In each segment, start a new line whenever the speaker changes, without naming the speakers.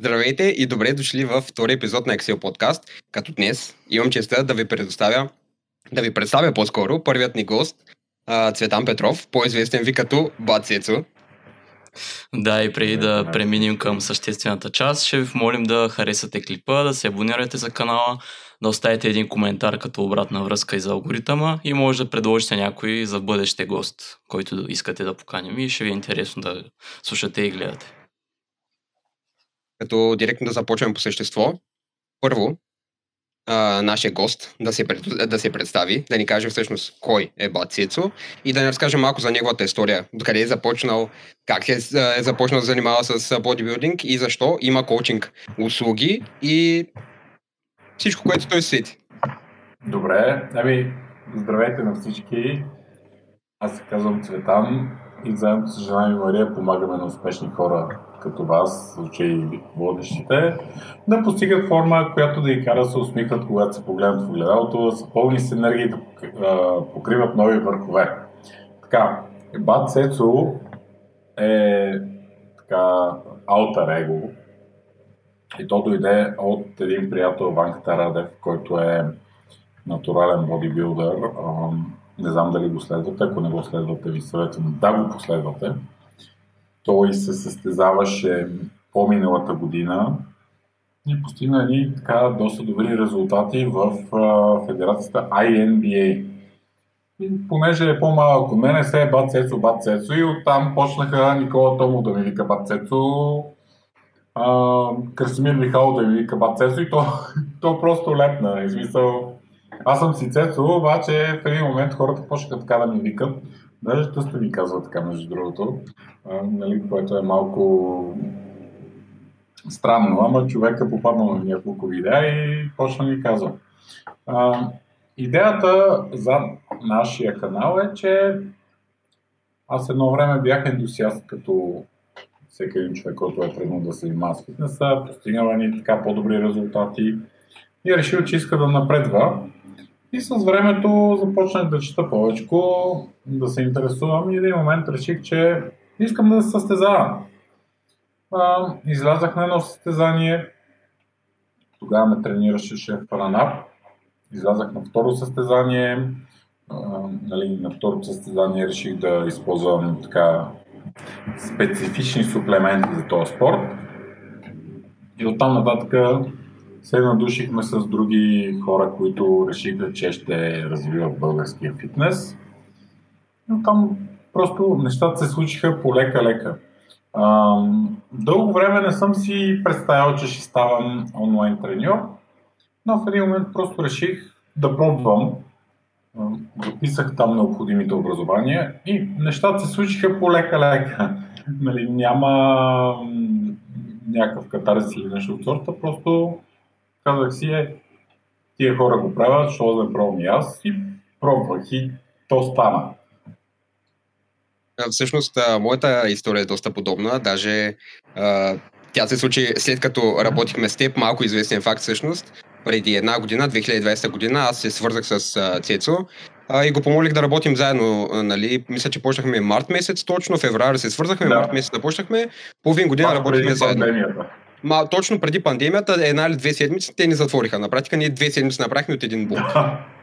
Здравейте и добре дошли във втори епизод на Excel Podcast, като днес имам честа да ви предоставя, да ви представя по-скоро първият ни гост, Цветан Петров, по-известен ви като Бацецо.
Да, и преди да преминем към съществената част, ще ви молим да харесате клипа, да се абонирате за канала, да оставите един коментар като обратна връзка и за алгоритъма и може да предложите някой за бъдеще гост, който искате да поканим и ще ви е интересно да слушате и гледате.
Като директно да започнем по същество. Първо, а, нашия гост да се, да се представи, да ни каже всъщност кой е Бат Цецо и да ни разкаже малко за неговата история, къде е започнал, как е, е започнал да занимава с бодибилдинг и защо има коучинг услуги и всичко, което той се сети.
Добре, ами здравейте на всички. Аз се казвам Цветан и заедно с жена ми Мария помагаме на успешни хора като вас, случаи водещите, да постигат форма, която да ги кара да се усмихват, когато се погледнат в огледалото, да са пълни с енергия да покриват нови върхове. Така, Бат Сецо е така алтер его и то дойде от един приятел Ванката Радев, който е натурален бодибилдър. Не знам дали го следвате, ако не го следвате, ви съветвам да го последвате. Той се състезаваше по-миналата година и постигна едни така доста добри резултати в федерацията INBA. И понеже е по-малък от мене, се е бат Цецо, бат Цецо и оттам почнаха Никола Томов да ми вика бат Цецо, Красимир Михайлов да ми вика бат Цецо и то, то просто лепна. И смисъл, аз съм си Цецо, обаче в един момент хората почнаха така да ми викат. Даже тъста ми казва така, между другото, а, нали, което е малко странно, ама човека попаднал на няколко видеа и почна ми казва. А, идеята за нашия канал е, че аз едно време бях ентусиаст като всеки един човек, който е тръгнал да се занимава с фитнеса, постигнал ни така по-добри резултати и решил, че иска да напредва. И с времето започнах да чета повече, да се интересувам и един момент реших, че искам да се състезавам. излязах на едно състезание, тогава ме тренираше шеф Паранап, излязах на второ състезание, а, нали, на второто състезание реших да използвам така специфични суплементи за този спорт. И оттам нататък се надушихме с други хора, които решиха, че ще развиват българския фитнес. Но там просто нещата се случиха полека-лека. дълго време не съм си представял, че ще ставам онлайн треньор, но в един момент просто реших да пробвам. Записах там необходимите образования и нещата се случиха полека-лека. Нали, няма някакъв катарзис или нещо от сорта, просто казах си, е, тия хора го правят, що да пробвам и аз и пробвах и то стана.
Всъщност, моята история е доста подобна. Даже тя се случи след като работихме с теб, малко известен факт всъщност. Преди една година, 2020 година, аз се свързах с Цецо и го помолих да работим заедно. Нали. Мисля, че почнахме март месец точно, феврари се свързахме, да. март месец започнахме, половин година работихме заедно. Пандемията. Ма, точно преди пандемията, една или две седмици, те ни затвориха. На практика ние две седмици направихме от един блок.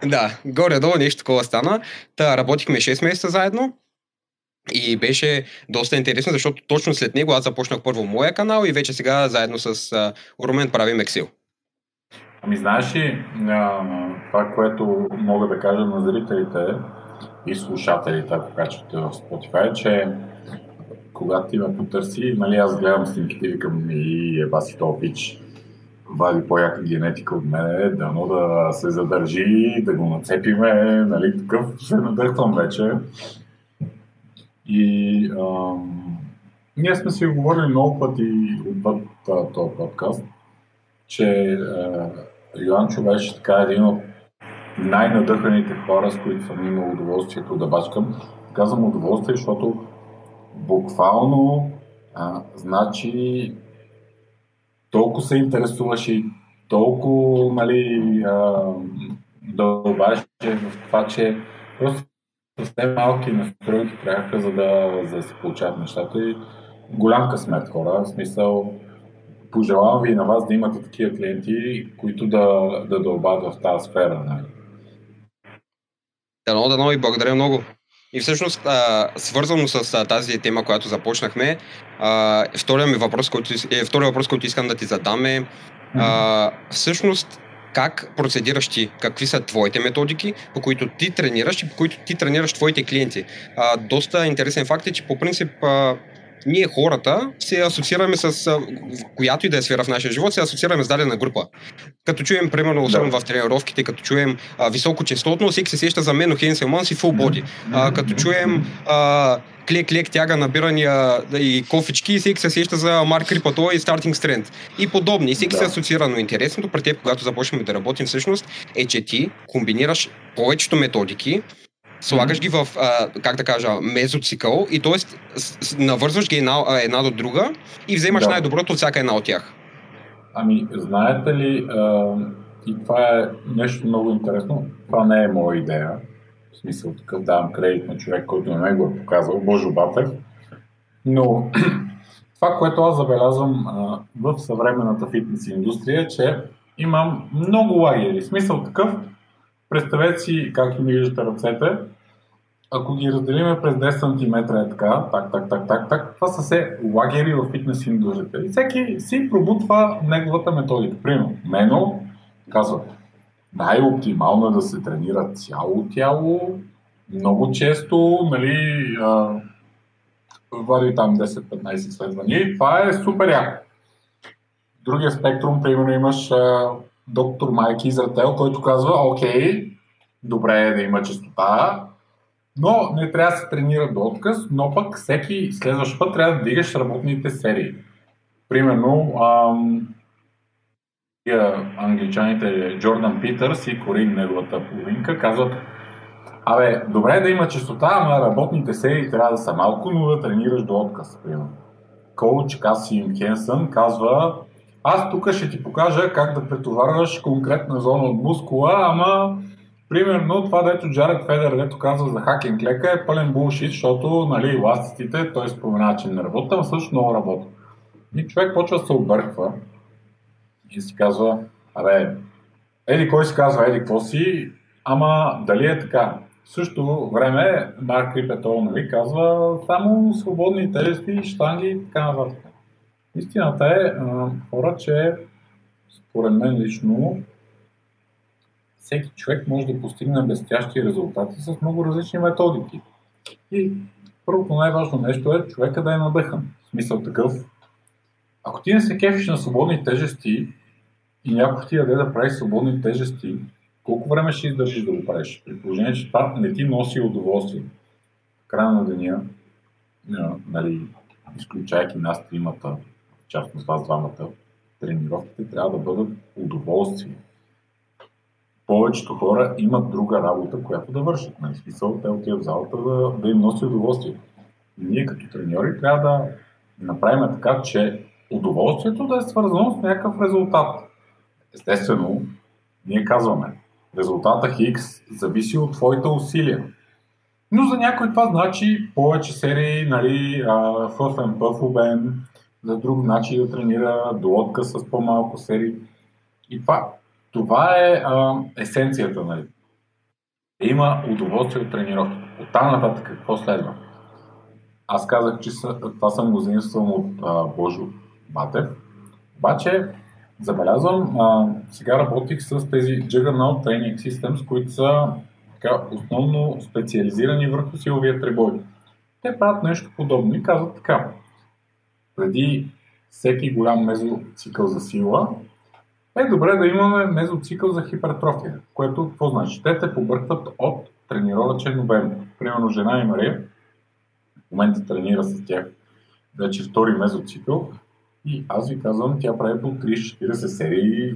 да, горе-долу нещо такова стана. Та работихме 6 месеца заедно. И беше доста интересно, защото точно след него аз започнах първо моя канал и вече сега заедно с uh, Румен правим Excel.
Ами знаеш ли, това, което мога да кажа на зрителите и слушателите, ако качвате в Spotify, че когато ти ме потърси, нали, аз гледам снимките и викам и еба си то пич, вади по-яка генетика от мене, дано да се задържи, да го нацепиме, нали, такъв се надъхвам вече. И ам, ние сме си говорили много пъти отвъд този подкаст, че а, Йоанчо беше така един от най-надъханите хора, с които съм имал удоволствието да бачкам. Казвам удоволствие, защото буквално а, значи толкова се интересуваше и толкова нали, а, дълбаше в това, че просто съвсем малки настройки трябваха, за да, за да се получават нещата и голям късмет хора. В смисъл, пожелавам ви на вас да имате такива клиенти, които да, да дълбат в тази сфера. Нали?
Дано, дано и благодаря много. И всъщност, а, свързано с а, тази тема, която започнахме, а, втория ми въпрос, който, е, втория въпрос, който искам да ти задам е, а, всъщност, как процедираш ти, какви са твоите методики, по които ти тренираш и по които ти тренираш твоите клиенти. А, доста интересен факт е, че по принцип а, ние хората се асоциираме с която и да е сфера в нашия живот, се асоциираме с дадена група. Като чуем, примерно, особено да. в тренировките, като чуем а, високочастотно, всеки се сеща за Мено Хенсел Манс и Full Body. А, като чуем а, клек-клек тяга набирания и кофички и всеки се сеща за Марк Рипато и Starting Strength и подобни. И всеки да. се асоциира, но интересното при теб, когато започнем да работим всъщност, е, че ти комбинираш повечето методики, слагаш ги в, а, как да кажа, мезоцикъл и т.е. навързваш ги една, една до друга и вземаш да. най-доброто от всяка една от тях.
Ами, знаете ли, а, и това е нещо много интересно, това не е моя идея, в смисъл такъв давам кредит на човек, който не ме го е показал, Божо Батев, но това, което аз забелязвам а, в съвременната фитнес индустрия е, че имам много лагери. Смисъл такъв, представете си как ми виждате ръцете, ако ги разделиме през 10 см е така, так, так, так, так, так, това са се лагери в фитнес индустрията. И всеки си пробутва неговата методика. Примерно, Мено казва, най-оптимално е да се тренира цяло тяло, много често, нали, а, вади там 10-15 изследвания. Това е супер яко. Другия спектрум, примерно, имаш а, доктор Майки Изрател, който казва, окей, добре е да има частота, но не трябва да се тренира до отказ, но пък всеки следващ път трябва да дигаш работните серии. Примерно, ам, англичаните Джордан Питърс и Корин, неговата половинка, казват Абе, добре е да има чистота, ама работните серии трябва да са малко, но да тренираш до отказ, примерно. Коуч Касим Хенсън казва аз тук ще ти покажа как да претоварваш конкретна зона от мускула, ама Примерно това, дето Джаред Федер, дето казва за хакен клека е пълен булшит, защото нали, еластиците, той спомена, че не работа, но също много работа. И човек почва да се обърква и си казва, абе, еди кой си казва, еди какво си, ама дали е така? В същото време Марк Рипетол нали, казва само свободни тежести, штанги и така нататък. Истината е, хора, че според мен лично всеки човек може да постигне блестящи резултати с много различни методики. И първото най-важно нещо е човека да е надъхан. В смисъл такъв. Ако ти не се кефиш на свободни тежести и някой ти даде да прави свободни тежести, колко време ще издържиш да го правиш? При положение, че това не ти носи удоволствие. В края на деня, нали, изключайки нас тримата, в частност вас двамата, тренировките трябва да бъдат удоволствие повечето хора имат друга работа, която да вършат. Нали? Смисъл, те отиват в залата да, да им носи удоволствие. Ние като треньори трябва да направим така, че удоволствието да е свързано с някакъв резултат. Естествено, ние казваме, резултата Хикс зависи от твоите усилия. Но за някой това значи повече серии, нали, пъф обем, за друг начин да тренира до отказ с по-малко серии. И това това е а, есенцията. Нали. Има удоволствие от тренировката. От там нататък какво следва? Аз казах, че това съм го заимствам от Божо Матев. Обаче забелязвам, а, сега работих с тези Juggernaut Training Systems, които са така, основно специализирани върху силовия требой. Те правят нещо подобно и казват така. Преди всеки голям мезоцикъл за сила, е добре да имаме мезоцикъл за хипертрофия, което какво значи? Те те побъркват от тренировачен обем. Примерно жена и Мария в момента тренира с тях вече втори мезоцикъл и аз ви казвам, тя прави по 30-40 серии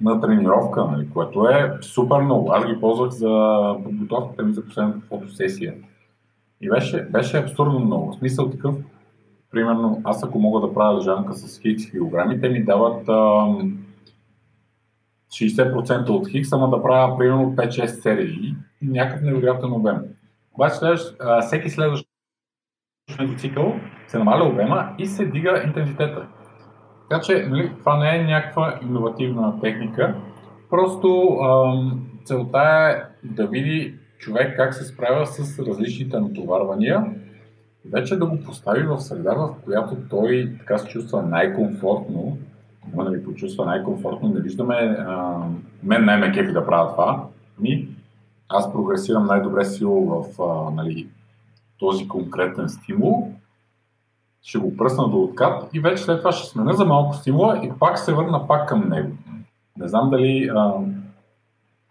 на тренировка, нали, което е супер много. Аз ги ползвах за подготовката ми за последната фотосесия. И беше, беше абсурдно много. В смисъл такъв, примерно, аз ако мога да правя лежанка с хикс килограми, те ми дават ам, 60% от Хикс, ама да правя примерно 5-6 серии и някакъв невероятен обем. Обаче следващ, всеки следващ цикъл се намаля обема и се дига интензитета. Така че нали, това не е някаква иновативна техника, просто ам, целта е да види човек как се справя с различните натоварвания вече да го постави в среда, в която той така се чувства най-комфортно, почувства най-комфортно, не виждаме, а, мен най-ме кефи да правя това, ми, аз прогресирам най-добре сило в а, нали, този конкретен стимул, ще го пръсна до откат и вече след това ще смена за малко стимула и пак се върна пак към него. Не знам дали а,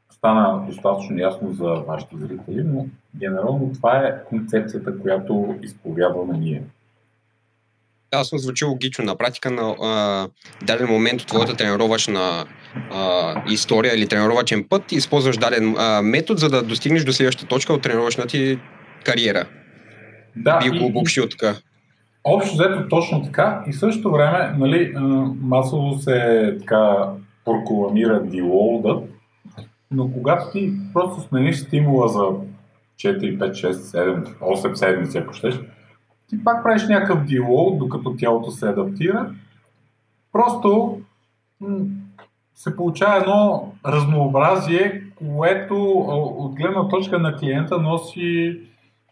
стана достатъчно ясно за вашите зрители, но генерално това е концепцията, която изповядваме ние.
Ясно звучи логично. На практика на а, даден момент от твоята тренировъчна а, история или тренировъчен път използваш даден а, метод, за да достигнеш до следващата точка от тренировъчната ти кариера.
Да,
Би го обобщил така.
Общо взето точно така и в същото време нали, масово се така прокламира делоудът, но когато ти просто смениш стимула за 4, 5, 6, 7, 8 седмици, ако щеш, ти пак правиш някакъв делоуд, докато тялото се адаптира. Просто се получава едно разнообразие, което от гледна точка на клиента носи,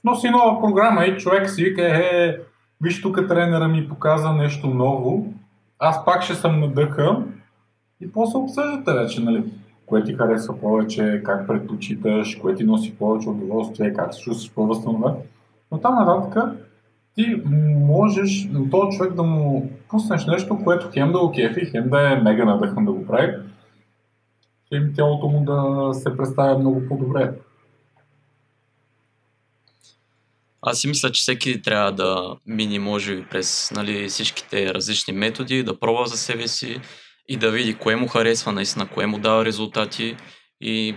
носи нова програма и човек си вика, е, виж тук тренера ми показа нещо ново, аз пак ще съм надъхан и после обсъждате вече, нали? Кое ти харесва повече, как предпочиташ, кое ти носи повече удоволствие, как се чувстваш по-възстановен. Но там нататък ти можеш на този човек да му пуснеш нещо, което хем да го кефи, хем да е мега надъхан да го прави, хем тялото му да се представя много по-добре.
Аз си мисля, че всеки трябва да мини, може би, през нали, всичките различни методи, да пробва за себе си и да види кое му харесва, наистина, кое му дава резултати и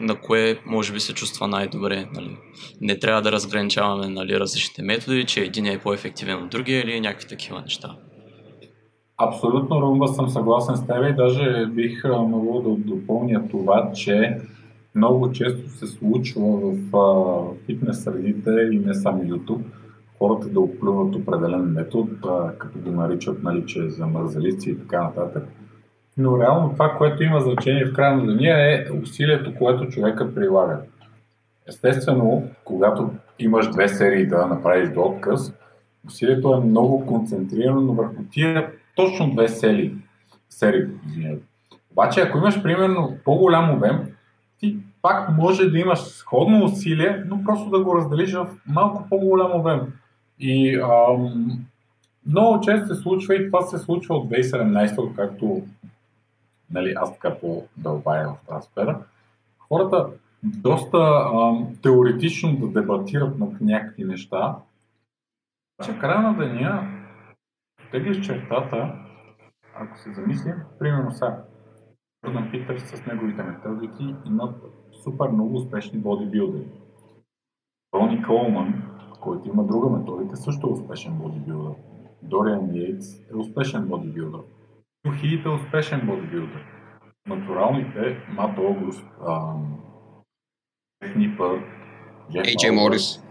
на кое може би се чувства най-добре. Нали. Не трябва да разграничаваме нали, различните методи, че един е по-ефективен от другия или някакви такива неща.
Абсолютно, Румба, съм съгласен с теб и даже бих могъл да допълня това, че много често се случва в фитнес средите и не само YouTube, хората да оплюват определен метод, като го наричат нали, че за мързалици и така нататък. Но реално това, което има значение в края на деня е усилието, което човека прилага. Естествено, когато имаш две серии да направиш до отказ, усилието е много концентрирано върху тия точно две серии. серии Обаче, ако имаш примерно по-голям обем, ти пак може да имаш сходно усилие, но просто да го разделиш в малко по-голям обем. И ам, много често се случва и това се случва от 2017, както нали, аз така по-дълбая в тази сфера. Хората доста ам, теоретично да дебатират над някакви неща, обаче края на деня теглиш чертата, ако се замислим, примерно сега, Jordan Питър с неговите методики имат супер много успешни бодибилдери. Рони Колман, който има друга методика, също е успешен бодибилдер. Дориан Йейтс е успешен бодибилдер. Хит е успешен бодибилдер. Натуралните, Мат Огус, Нипър,
AJ Морис.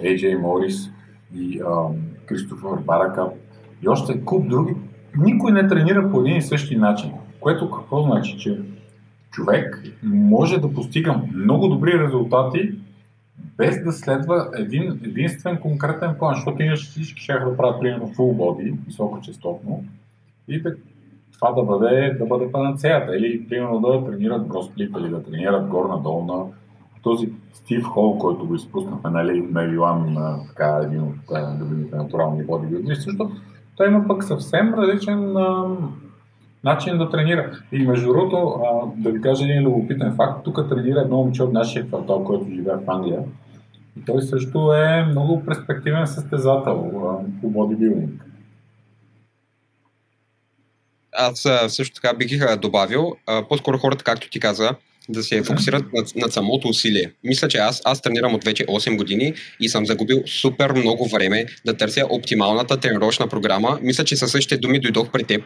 AJ Морис и Кристофър Баракат и още куп други. Никой не тренира по един и същи начин. Което какво значи? Че човек може да постига много добри резултати без да следва един единствен конкретен план, защото иначе всички ще да правят примерно full body, високочастотно, и да, това да бъде, да бъде панацеята. Или примерно да тренират бросплит, или да тренират горна-долна. Този Стив Хол, който го изпуснахме, нали, Мевилан, така, един от любимите натурални бодибилдери, също той има пък съвсем различен начин да тренира. И между другото, да ви кажа един любопитен факт, тук тренира едно момче от нашия квартал, който живее в Англия. И той също е много перспективен състезател по бодибилдинг.
Аз също така бих добавил, по-скоро хората, както ти каза, да се фокусират над, над самото усилие. Мисля, че аз, аз тренирам от вече 8 години и съм загубил супер много време да търся оптималната тренировъчна програма. Мисля, че със същите думи дойдох при теб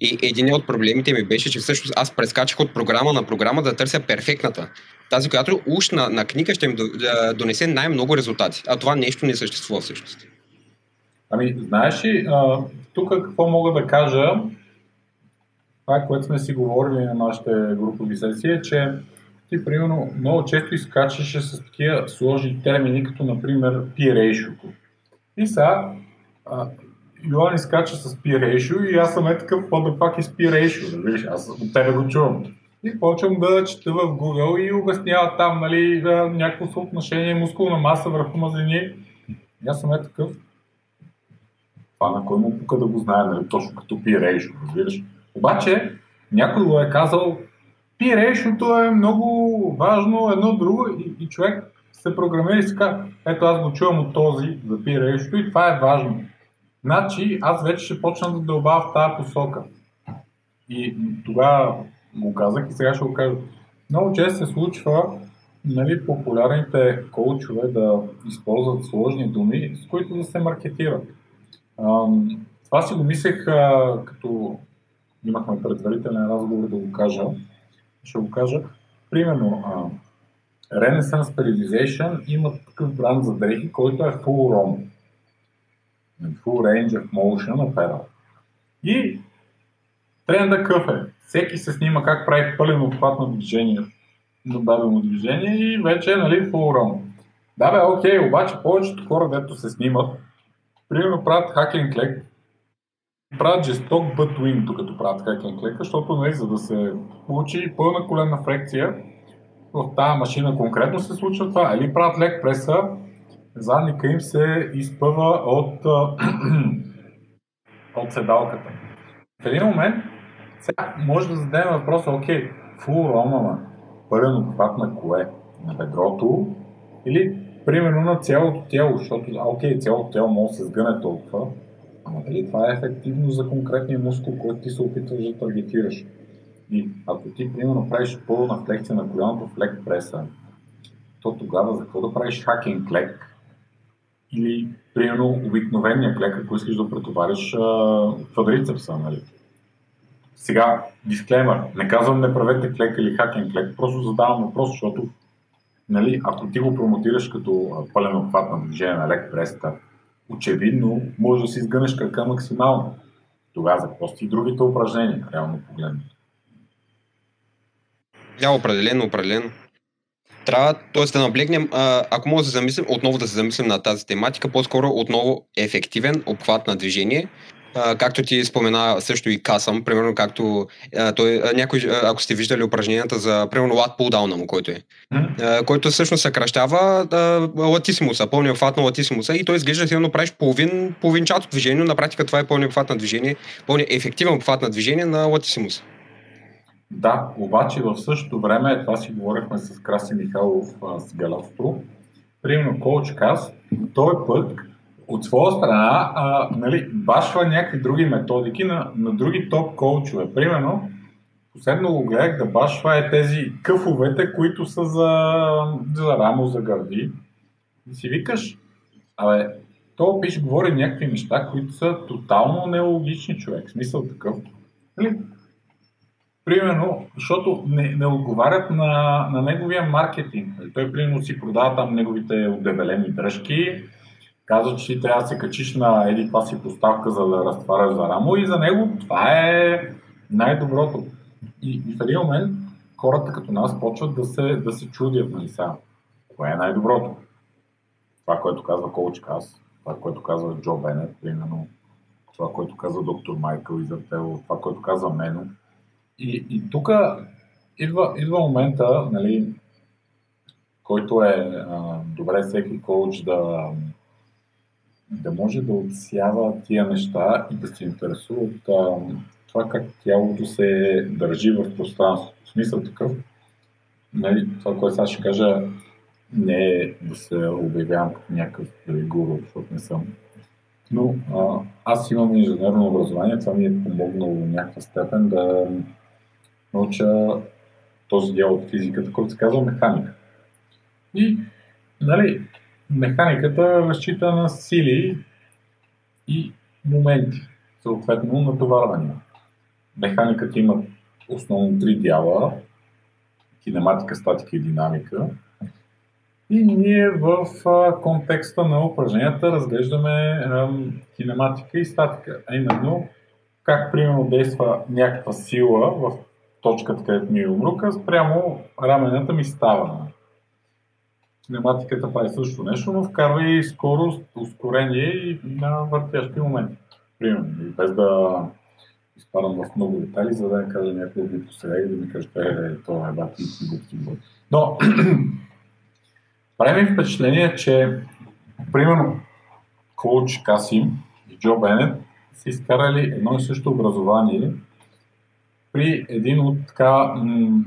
и един от проблемите ми беше, че всъщност аз прескачах от програма на програма да търся перфектната. Тази, която уж на, на книга ще ми донесе най-много резултати. А това нещо не съществува всъщност.
Ами, знаеш ли, тук какво мога да кажа, това, което сме си говорили на нашите групови сесии, е, че ти, примерно, много често изкачваше с такива сложни термини, като, например, peer ratio. И сега, Йоан изкача с peer ratio и аз съм е такъв, what the fuck is peer ratio, да видиш, аз от тебе го чувам. И почвам да чета в Google и обяснява там, нали, някакво съотношение мускулна маса върху мазнини. И аз съм е такъв. Това на кой му пука да го знае, нали, точно като peer ratio, разбираш. Обаче, някой го е казал, ratio е много важно, едно друго и, и човек се програмира и си казва, ето аз го чувам от този за ratio и това е важно. Значи аз вече ще почна да дълбавя в тази посока. И тогава го казах и сега ще го кажа. Много често се случва нали, популярните коучове да използват сложни думи, с които да се маркетират. Това си го мислех, като имахме предварителен разговор да го кажа. Ще го кажа. Примерно, Renaissance Periodization има такъв бранд за дрехи, който е Full ROM. Full Range of Motion Apparel. И тренда къв е. Всеки се снима как прави пълен обхват на движение, на дадено движение и вече е нали, full run. Да бе, окей, обаче повечето хора, дето се снимат, примерно правят хакен клек, правят жесток бътуин, докато правят хакен клека, защото нали, за да се получи пълна коленна фрекция, в тази машина конкретно се случва това. Или правят лек преса, задника им се изпъва от, от седалката. В един момент сега може да зададем въпроса, окей, фул рома, пълен обхват на кое? На бедрото или примерно на цялото тяло, защото, окей, цялото тяло може да се сгъне толкова, ама дали това е ефективно за конкретния мускул, който ти се опитваш да таргетираш? И ако ти, примерно, правиш пълна флексия на коляното в лек преса, то тогава за какво да правиш хакинг клек? Или, примерно, обикновения клек, ако искаш да претовариш квадрицепса, нали? Сега, дисклеймер, не казвам не правете клек или хакен клек, просто задавам въпрос, защото нали, ако ти го промотираш като пълен обхват на движение на лек преста, очевидно може да си изгънеш крака максимално. Тогава за и другите упражнения, реално погледнато.
Да, определено, определено. Трябва, т.е. да наблегнем, ако може да се замислим, отново да се замислим на тази тематика, по-скоро отново ефективен обхват на движение, както ти спомена също и Касъм, примерно както а, той, а, някой, а, ако сте виждали упражненията за, примерно, лат пулдауна му, който е, mm-hmm. който всъщност съкръщава латисимуса, пълния обхват на латисимуса и той изглежда силно правиш половин, половинчато движение, но на практика това е пълния обхват на движение, пълния ефективен обхват на движение на латисимуса.
Да, обаче в същото време, това си говорихме с Краси Михайлов с Галастро, примерно коуч Кас, той път от своя страна а, нали, башва някакви други методики на, на други топ коучове. Примерно, последно го гледах да башва е тези къфовете, които са за, за рамо, за гърди. И си викаш, абе, то пише, говори някакви неща, които са тотално нелогични човек. Смисъл такъв. Нали? Примерно, защото не, не отговарят на, на неговия маркетинг. Той, примерно, си продава там неговите отдебелени дръжки, казва, че ти трябва да се качиш на еди това си поставка, за да разтваряш за рамо и за него това е най-доброто. И, и в един момент хората като нас почват да се, да се чудят, нали сега, кое е най-доброто. Това, което казва Коуч Кас, това, което казва Джо Бенет, примерно, това, което казва доктор Майкъл Изартел, това, което казва Мено. И, и тук идва, идва момента, нали, който е а, добре всеки коуч да, да може да отсява тия неща и да се интересува от а, това как тялото се държи в пространство. В смисъл такъв, нали, това, което сега ще кажа, не е да се обявявам като някакъв гуру, защото не съм. Но а, аз имам инженерно образование, това ми е помогнало в някаква степен да науча този дял от физиката, който се казва механика. И, нали, механиката разчита на сили и моменти, съответно натоварвания. Механиката има основно три дяла кинематика, статика и динамика. И ние в контекста на упражненията разглеждаме кинематика и статика, а именно как примерно действа някаква сила в точката, където ми е умрука, спрямо рамената ми става. Кинематиката прави също нещо, но вкарва и скорост, ускорение на въртящи моменти. Примерно, без да изпадам в много детайли, за да не кажа някой ви по сега и да ми кажете, е, това е бати и глупости. Но, прави ми впечатление, че примерно коуч Касим и Джо Бенет са изкарали едно и също образование при един от така м-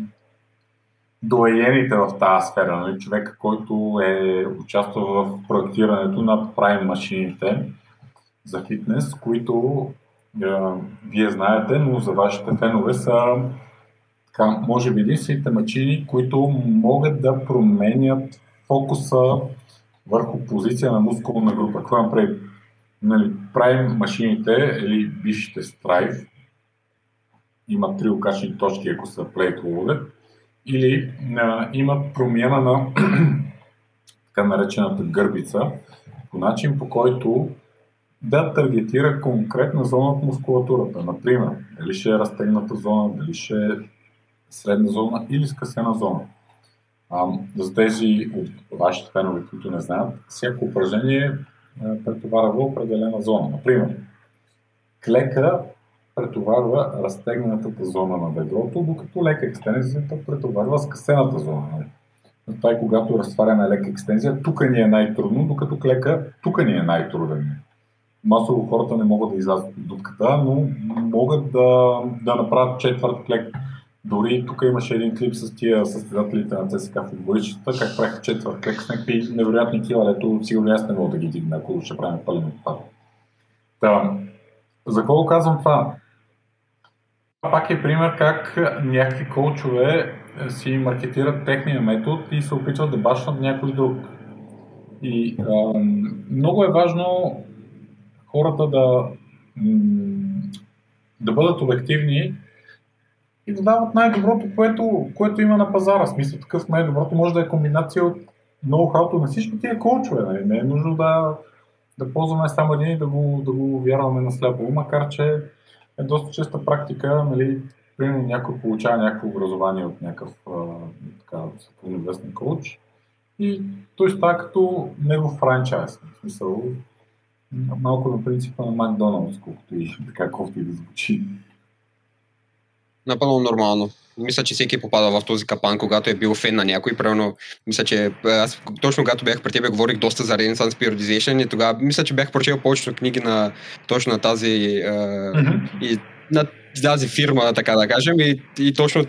доеените в тази сфера, нали? човека, който е участвал в проектирането на прайм машините за фитнес, които е, вие знаете, но за вашите фенове са така, може би единствените машини, които могат да променят фокуса върху позиция на мускулна група. Какво имам? Нали, правим машините или бившите Strive, имат три окачни точки, ако са плейт или а, имат промяна на така наречената гърбица, по начин по който да таргетира конкретна зона от мускулатурата. Например, дали ще е разтегната зона, дали ще е средна зона или скъсена зона. А, за тези от вашите фенове, които не знаят, всяко упражнение претоварва определена зона. Например, клека претоварва разтегнатата зона на бедрото, докато лека екстензията претоварва скъсената зона. Това е когато разтваряме лека екстензия, тук ни е най-трудно, докато клека тук ни е най-труден. Масово хората не могат да излязат от дупката, но могат да, да направят четвърт клек. Дори тук имаше един клип с тия състезателите на ЦСК футболистчета, как правиха четвърт клек с някакви невероятни кила, ето сигурно аз не мога да ги дигна, ако ще правим пълен отпад. За какво казвам това? Пак е пример как някакви коучове си маркетират техния метод и се опитват да башнат някой друг. И а, много е важно хората да, да бъдат обективни и да дават най-доброто, което, което има на пазара. Смисъл такъв най-доброто може да е комбинация от ноу-хауто на всички тия коучове. Нали? Не е нужно да, да ползваме само един и да го, да го вярваме на сляпо, макар че е доста честа практика, нали, примерно някой получава някакво образование от някакъв така, известен коуч и той става като негов франчайз. В смисъл, малко на принципа на Макдоналдс, колкото и така кофти да звучи.
Напълно нормално. Мисля, че всеки е попада в този капан, когато е бил фен на някой. Правилно, мисля, че аз точно когато бях при тебе говорих доста за Renaissance Periodization и тогава мисля, че бях прочел повечето книги на точно на тази mm-hmm. и на тази фирма, така да кажем, и, и точно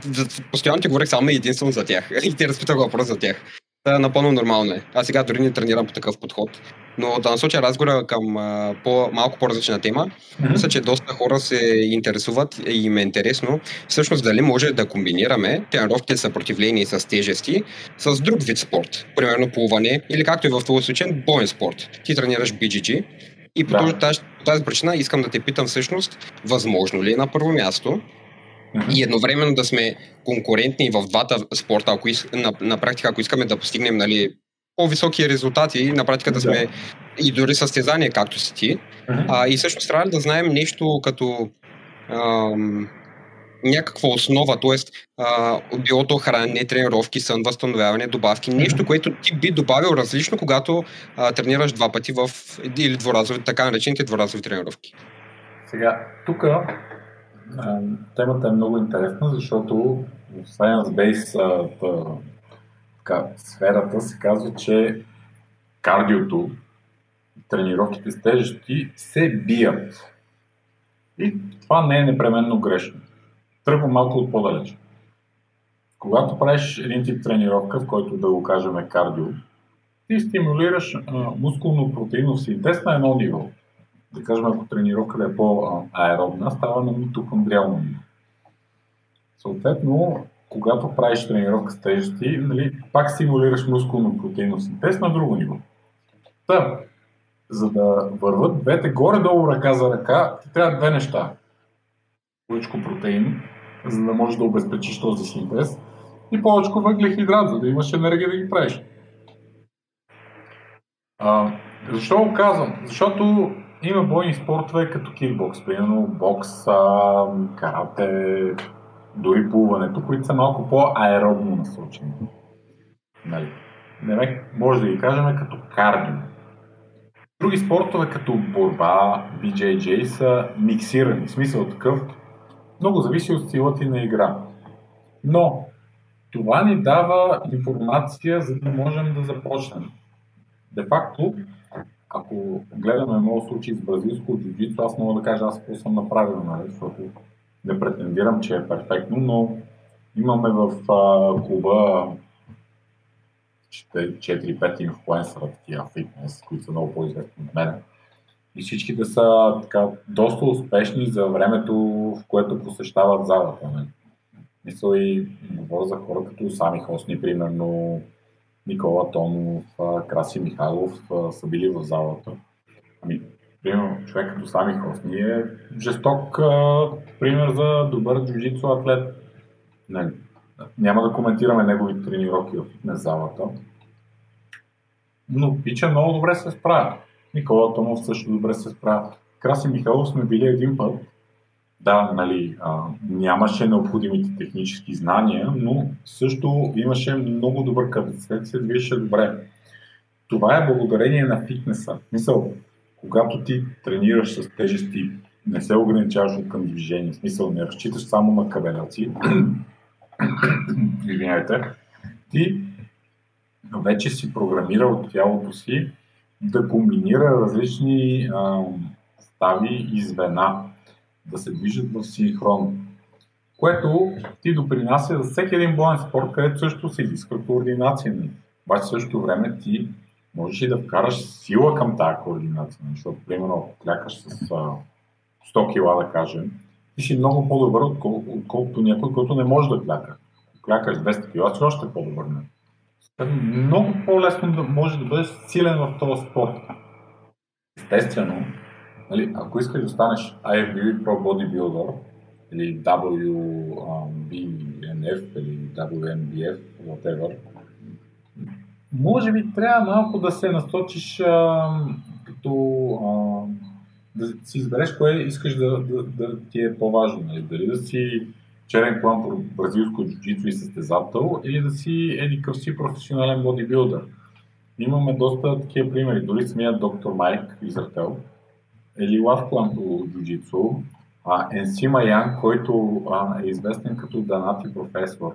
постоянно ти говорех само единствено за тях. И ти разпитах въпрос за тях. Та, напълно нормално е. Аз сега дори не тренирам по такъв подход. Но да насоча разговора към а, по, малко по-различна тема, mm-hmm. мисля, че доста хора се интересуват и им е интересно всъщност дали може да комбинираме тренировките съпротивление с тежести с друг вид спорт. Примерно плуване или както и в твоя случай боен спорт. Ти тренираш BGG и по, да. тази, тази причина искам да те питам всъщност, възможно ли е на първо място Mm-hmm. И едновременно да сме конкурентни в двата спорта, ако из, на, на практика, ако искаме да постигнем нали, по-високи резултати, на практика да сме yeah. и дори състезания, както си ти. Mm-hmm. А, и всъщност трябва да знаем нещо като ам, някаква основа, т.е. било то хранене, тренировки, сън, възстановяване, добавки, нещо, което ти би добавил различно, когато а, тренираш два пъти в или дворазови, така наречените дворазови тренировки.
Сега, тук темата е много интересна, защото в Science Base сферата се казва, че кардиото, тренировките с тежести се бият. И това не е непременно грешно. Тръгвам малко от по-далеч. Когато правиш един тип тренировка, в който да го кажем кардио, ти стимулираш мускулно-протеинов синтез на едно ниво да кажем, ако тренировката е по-аеробна, става на митохондриално. Съответно, когато правиш тренировка с тежести, нали, пак стимулираш мускулно-протеинов синтез на друго ниво. Та, за да върват двете горе-долу ръка за ръка, ти трябва две неща. Повечко протеин, за да можеш да обезпечиш този синтез, и повече въглехидрат, за да имаш енергия да ги правиш. А, защо го казвам? Защото има бойни спортове като кикбокс, примерно бокс, карате, дори плуването, които са малко по-аеробно насочени. Нали? Не, може да ги кажем като кардио. Други спортове като борба, BJJ са миксирани. В смисъл такъв, много зависи от силата и на игра. Но това ни дава информация, за да можем да започнем. Де факто, ако гледаме моят случай с бразилско джуджито, аз мога да кажа аз какво съм направил, нали? защото не претендирам, че е перфектно, но имаме в а, клуба 4-5 инфлуенсъра, такива фитнес, които са много по-известни от мен. И всичките са така, доста успешни за времето, в което посещават залата. Не? Нали? Мисля и говоря за хора като Сами Хосни, примерно, Никола Томов, Краси Михайлов са били в залата. Ами, примерно, човек като Сами Хосни е жесток пример за добър джуджицу атлет. Не, няма да коментираме негови тренировки в залата. Но Пича много добре се справя. Никола Томов също добре се справя. Краси Михайлов сме били един път. Да, нали, а, нямаше необходимите технически знания, но също имаше много добър капацитет, се движеше добре. Това е благодарение на фитнеса. Мисъл, когато ти тренираш с тежести, не се ограничаваш от към движение, смисъл не разчиташ само на кабеляци, извинявайте, ти вече си програмирал тялото си да комбинира различни а, стави и звена, да се движат в синхрон. Което ти допринася за всеки един боен спорт, където също се изисква координация. Обаче в същото време ти можеш и да вкараш сила към тази координация. Защото, примерно, ако клякаш с а, 100 кила, да кажем, ти си много по-добър, отколкото, отколкото някой, който не може да кляка. Ако клякаш 200 кила, си още по-добър. Не? много по-лесно да може да бъдеш силен в този спорт. Естествено, нали, ако искаш да станеш IFBB Pro Bodybuilder или WBNF или WNBF, whatever, може би трябва малко да се насочиш а, като а, да си избереш кое искаш да, да, да ти е по-важно. Нали? Дали да си черен план по бразилско джуджицу и състезател или да си еди си професионален бодибилдър. Имаме доста такива примери. Дори самият доктор Майк Изрател е лав план по джуджицу, Енсима Ян, който а, е известен като Данати професор,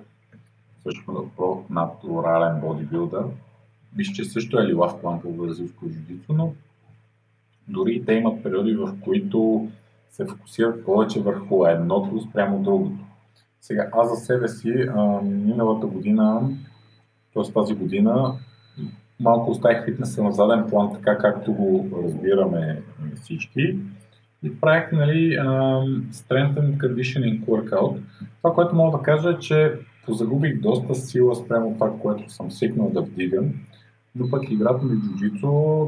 също про натурален бодибилдър, мисля, че също е лилав план по бразилско джуджицу, но дори те имат периоди, в които се фокусират повече върху едното спрямо другото. Сега, аз за себе си, а, миналата година, т.е. тази година, малко оставих фитнеса на заден план, така както го разбираме всички. И правих нали, Strength and Conditioning Workout. Това, което мога да кажа е, че позагубих доста сила спрямо това, което съм свикнал да вдигам. Но пък играта ми джуджицу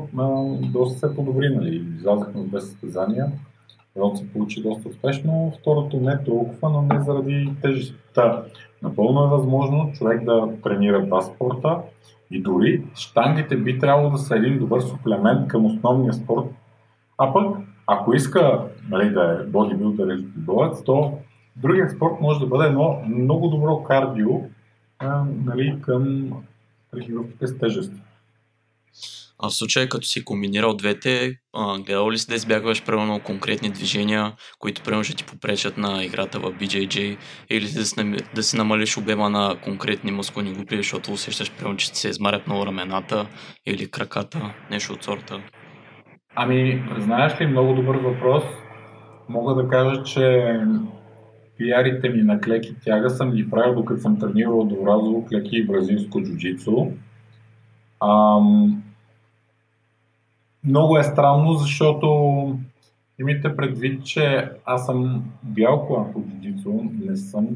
доста се подобри. Нали. Излязахме две състезания Едното се получи доста успешно, второто не толкова, но не заради тежестта. Напълно е възможно човек да тренира два спорта и дори штангите би трябвало да са един добър суплемент към основния спорт. А пък, ако иска нали, да е бодибилдър или боец, то другият спорт може да бъде едно много добро кардио нали, към тренировките с тежести.
А в случая, като си комбинирал двете, а, гледал ли си да избягваш примерно конкретни движения, които примерно ще ти попречат на играта в BJJ или да си, да си намалиш обема на конкретни мускулни групи, защото усещаш примерно, че се измарят много рамената или краката, нещо от сорта?
Ами, знаеш ли, много добър въпрос. Мога да кажа, че пиарите ми на клеки тяга съм ги правил, докато съм тренирал разово клеки и бразилско джуджицу. Ам, много е странно, защото имайте предвид, че аз съм бял колан не съм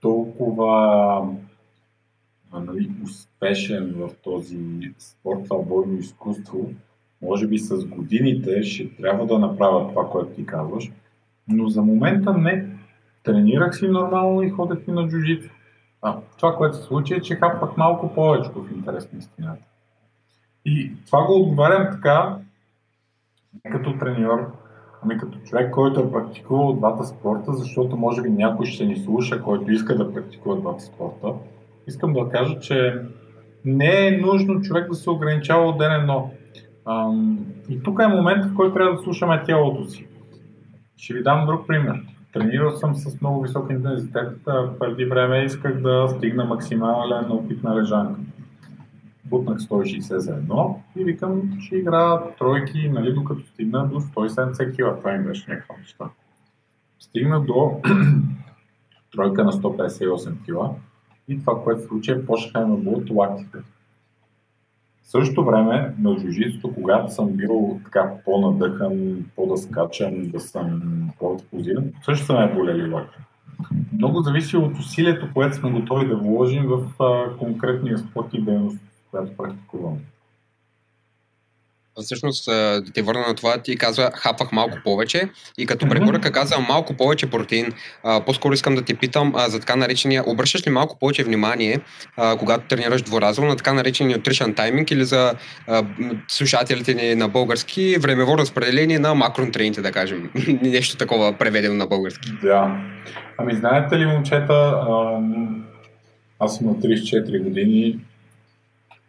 толкова нали, успешен в този спорт, това бойно изкуство. Може би с годините ще трябва да направя това, което ти казваш, но за момента не. Тренирах си нормално и ходех и на джуджицу. А, това, което се случи е, че хапвах малко повече в интерес на истината. И това го отговарям така, като треньор, ами като човек, който е практикувал двата спорта, защото може би някой ще ни слуша, който иска да практикува двата спорта. Искам да кажа, че не е нужно човек да се ограничава от ден едно. И тук е момент, в който трябва да слушаме тялото си. Ще ви дам друг пример. Тренирал съм с много висок интензитет. Преди време исках да стигна максимален опит на лежанка. Бутнах 160 за едно и викам, ще игра тройки, нали, докато стигна до 170 кг. Това им беше някаква неща. Стигна до тройка на 158 кг и това, което се случи, е почнаха ме лактите. В същото време на джуджитото, когато съм бил така по-надъхан, по-да да съм по-експозиран, също са ме болели лакти. Много зависи от усилието, което сме готови да вложим в а, конкретния спорт и дейност, която практикуваме
всъщност да те върна на това, ти казва хапах малко повече и като препоръка каза малко повече протеин. А, по-скоро искам да те питам а, за така наречения, обръщаш ли малко повече внимание, а, когато тренираш дворазово на така наречения nutrition timing или за а, слушателите ни на български времево разпределение на макронутриенти, да кажем. Нещо такова преведено на български.
Да. Ами знаете ли, момчета, аз съм на 34 години,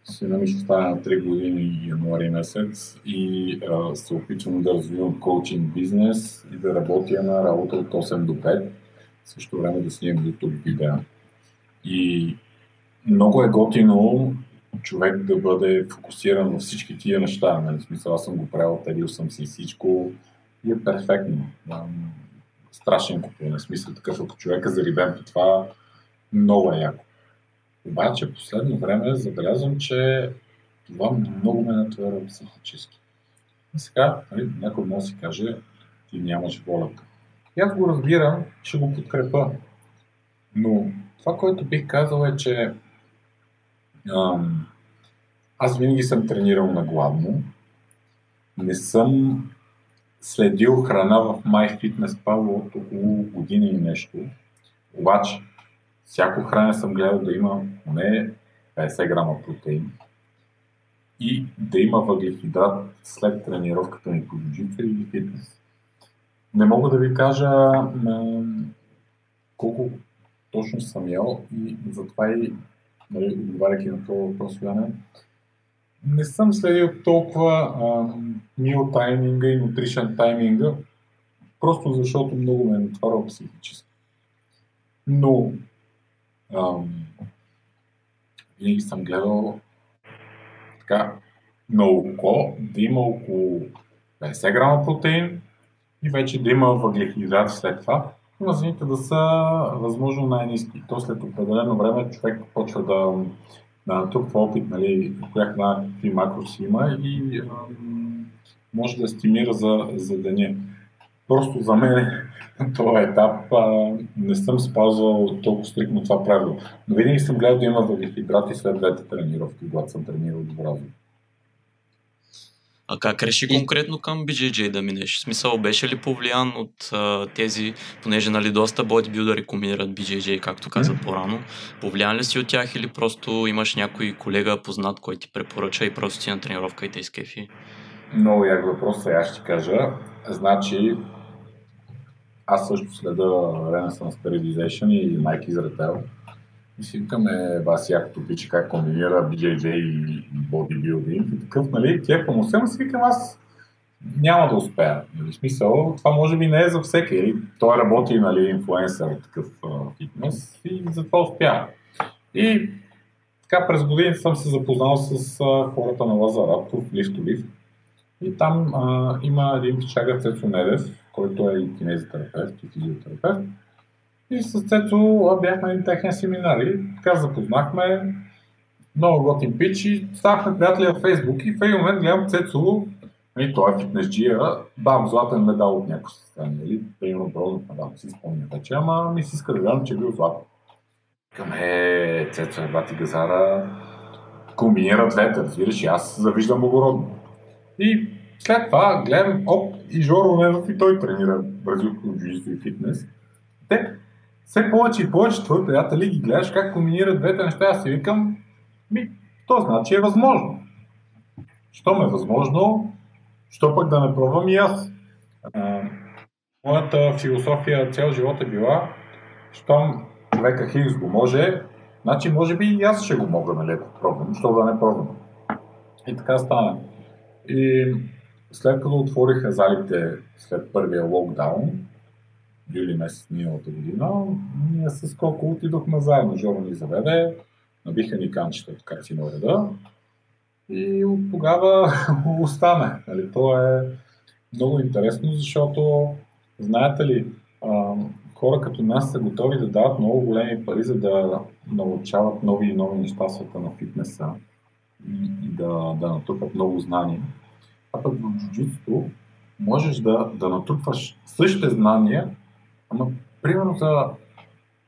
Сина ми ще стане на 3 години януари месец и а, се опитвам да развивам коучинг бизнес и да работя на работа от 8 до 5, в същото време да снимам YouTube видео. И много е готино човек да бъде фокусиран във всички тия неща. Нали? В смисъл, аз съм го правил, телил съм си всичко и е перфектно. Страшен купуване. В смисъл такъв, ако човека зарибен по това, много е яко. Обаче последно време забелязвам, че това много ме натваря психически. И сега нали, някой може да си каже, ти нямаш волята. И аз го разбирам, ще го подкрепа. Но това, което бих казал е, че ам, аз винаги съм тренирал на гладно. Не съм следил храна в MyFitnessPal от около година и нещо. Обаче, всяко хранене съм гледал да има поне 50 грама протеин и да има въглехидрат след тренировката ми по джиджитсу или фитнес. Не мога да ви кажа м- колко точно съм ял и затова и, нали, отговаряйки на това въпрос, не съм следил толкова мил тайминга и нутришен тайминга, просто защото много ме натварва психически. Но ам, винаги съм гледал така на око да има около 50 грама протеин и вече да има въглехидрати след това, мазнините да са възможно най-низки. То след определено време човек почва да, да натрупва опит, нали, коя храна, какви макроси има и ам, може да стимира за, за деня. Просто за мен на този етап а, не съм спазвал толкова стрикно това правило. Но винаги съм гледал да има въглехидрати след двете тренировки, когато съм тренирал добразно.
А как реши и... конкретно към BJJ да минеш? В смисъл, беше ли повлиян от а, тези, понеже нали, доста бодибилдъри комбинират BJJ, както каза mm. по-рано, повлиян ли си от тях или просто имаш някой колега познат, който ти препоръча и просто ти на тренировка и те изкефи?
Много як въпрос, сега ще ти кажа. Значи, аз също следа Renaissance Periodization и Nike Izratel. И си викаме, бас якото пиче как комбинира BJJ и бодибилдинг и такъв, нали, кефа му си викам аз няма да успея. Нали, смисъл, това може би не е за всеки. Той работи, нали, инфлуенсър, такъв фитнес и затова успя. И така през години съм се запознал с uh, хората на Lift to Lift. И там uh, има един пичага Цецо Недев, който е и кинезитерапевт и физиотерапевт. И с Цецо бяхме на техния семинар и така запознахме много готин пич и станахме приятели в Фейсбук и в един момент гледам Цецо, и нали, той е фитнесджия, бам, златен медал от някакво състояние, или примерно бронзов медал, си спомня вече, ама ми се иска да гледам, че е бил златен. Към е, Цецо е бати газара, комбинира двете, разбираш, аз завиждам благородно. И след това гледам, оп, и Жоро Ненов и той тренира бразилско джуджитсу и фитнес. Те все повече и повече твои приятели ги гледаш как комбинират двете неща. Аз си викам, ми, то значи е възможно. Щом е възможно, що пък да не пробвам и аз. А, моята философия цял живот е била, щом човека Хигс го може, значи може би и аз ще го мога, нали, да пробвам, що да не пробвам. И така стана. И след като отвориха залите след първия локдаун, юли месец миналата година, ние с колко отидохме заедно. Жоро ни заведе, набиха ни канчета от картина реда и от тогава остана. Нали, то е много интересно, защото, знаете ли, хора като нас са готови да дават много големи пари, за да научават нови и нови неща света на фитнеса и да, да натрупат много знания. А пък в джуджитството можеш да, да натрупваш същите знания, ама примерно за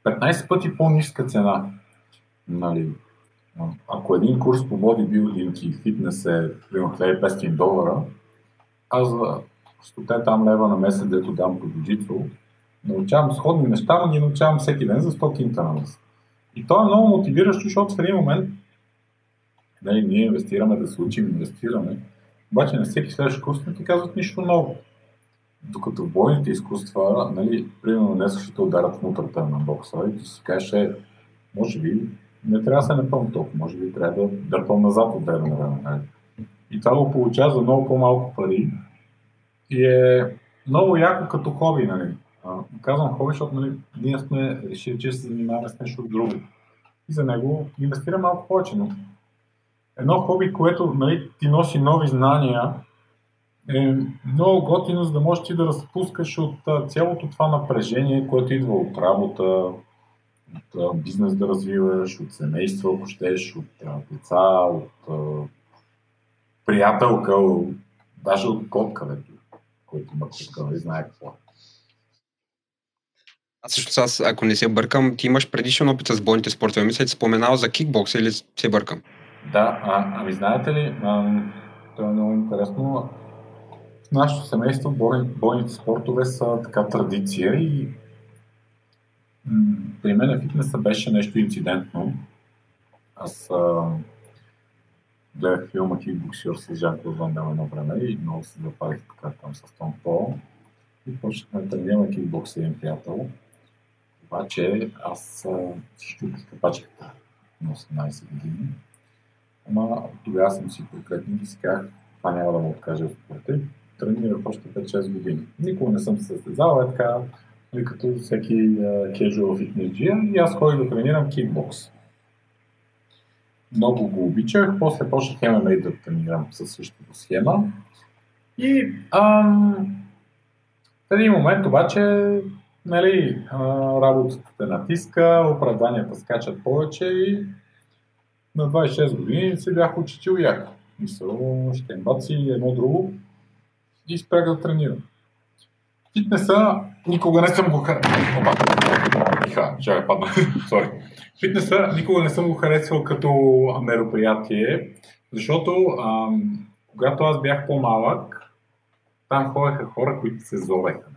15 пъти по-ниска цена. Нали, ако един курс по бодибилдинг и фитнес е примерно 1500 долара, аз за 100 там лева на месец, дето дам по джуджитсо, научавам сходни неща, но ги научавам всеки ден за 100 кинта на месец. И то е много мотивиращо, защото в един момент нали, ние инвестираме да се учим, инвестираме, обаче на всеки следващ курс не ти казват нищо ново. Докато в бойните изкуства, нали, примерно днес ще ударят в мутрата на бокса и ти си кажеш, е, може би не трябва да се напълно толкова, може би трябва да дърпам назад от време на време. Нали. И това го получава за много по-малко пари и е много яко като хоби. Нали. А, казвам хоби, защото нали, ние сме решили, че се занимаваме с нещо друго. И за него инвестирам малко повече, но едно хоби, което нали, ти носи нови знания, е много готино, за да можеш ти да разпускаш от цялото това напрежение, което идва от работа, от бизнес да развиваш, от семейство, ако щеш, от деца, от приятелка, даже от котка, който има котка, нали знае какво.
Аз също аз, ако не се бъркам, ти имаш предишен опит с бойните спортове. Мисля, че споменал за кикбокс или се бъркам?
Да, а, ами знаете ли, а, това е много интересно. В нашето семейство бой, бойните спортове са така традиция и при мен фитнеса беше нещо инцидентно. Аз а, гледах филма Кикбоксер с Жан Клод едно време и много се запалих така там с Том Пол. И почнахме да тренираме кикбокс един приятел. Обаче аз си щупих капачката на 18 години Ама тогава съм си конкретник и си казах, това няма да му откаже от спорта. Тренирах още 5-6 години. Никога не съм се състезал, е така, нали, като всеки casual fitness и аз ходих да тренирам кикбокс. Много го обичах, после почнах MMA да тренирам със същата схема. И ам, в един момент обаче нали, работата те натиска, оправданията скачат повече и на 26 години се бях учител яко. Мисъл, ще баци едно друго и спрях да тренирам. Фитнеса никога не съм го харесвал. Падна. Сори. Фитнеса никога не съм го харесвал като мероприятие, защото ам, когато аз бях по-малък, там ходеха хора, които се зовеха.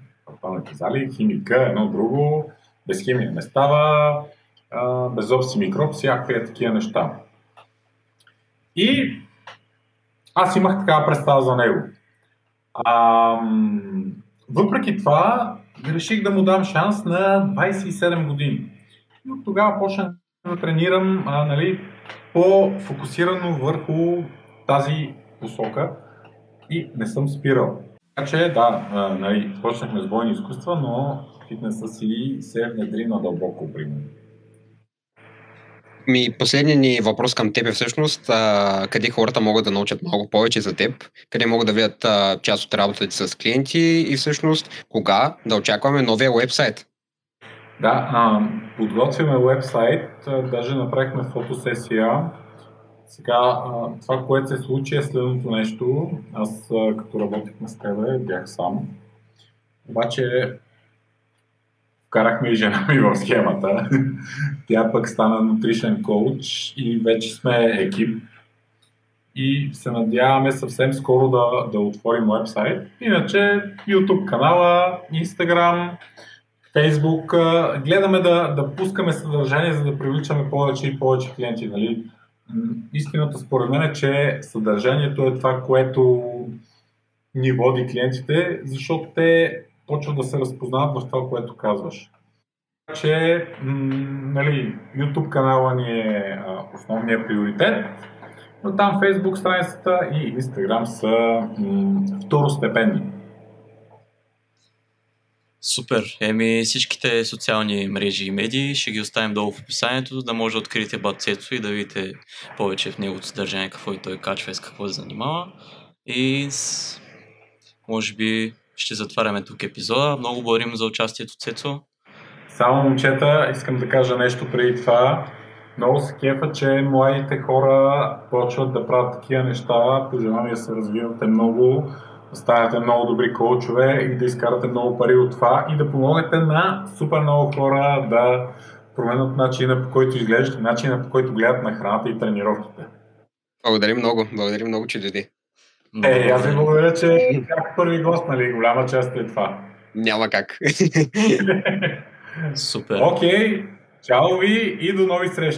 В зали, химика, едно друго, без химия не става, а, без обси микроб, всякакви такива неща. И аз имах такава представа за него. А, въпреки това, реших да му дам шанс на 27 години. И от тогава почнах да тренирам а, нали, по-фокусирано върху тази посока и не съм спирал. Така че да, а, нали, почнахме с бойни изкуства, но фитнеса си се внедри надълбоко при мен.
Ми, последният ни въпрос към теб е всъщност а, къде хората могат да научат малко повече за теб, къде могат да видят а, част от работата ти с клиенти и всъщност кога да очакваме новия вебсайт.
Да, а, подготвяме вебсайт, даже направихме фотосесия. Сега, а, това, което се случи е следното нещо. Аз, а, като работихме с тебе, бях сам. Обаче вкарахме и жена ми в схемата. Тя пък стана нутришен коуч и вече сме екип. И се надяваме съвсем скоро да, да отворим вебсайт. Иначе YouTube канала, Instagram, Facebook. Гледаме да, да пускаме съдържание, за да привличаме повече и повече клиенти. Нали? истината според мен е, че съдържанието е това, което ни води клиентите, защото те почват да се разпознават в това, което казваш. Че м- нали, YouTube канала ни е а, основният приоритет, но там Facebook страницата и Instagram са м- второстепенни.
Супер. Еми всичките социални мрежи и медии ще ги оставим долу в описанието, да може да откриете Бацецо и да видите повече в неговото съдържание, какво и той качва и с какво се занимава. И с... може би ще затваряме тук епизода. Много благодарим за участието, Цецо.
Само момчета, искам да кажа нещо преди това. Много се кефа, че младите хора почват да правят такива неща. Пожелавам да се развивате много, да станете много добри коучове и да изкарате много пари от това и да помогнете на супер много хора да променят начина по който изглеждат, начина по който гледат на храната и тренировките.
Благодарим много, благодарим много, че дойде.
Е, аз ви благодаря, че бях първи гост, нали? Голяма част е това.
Няма как.
Супер.
Окей, okay. чао ви и до нови срещи!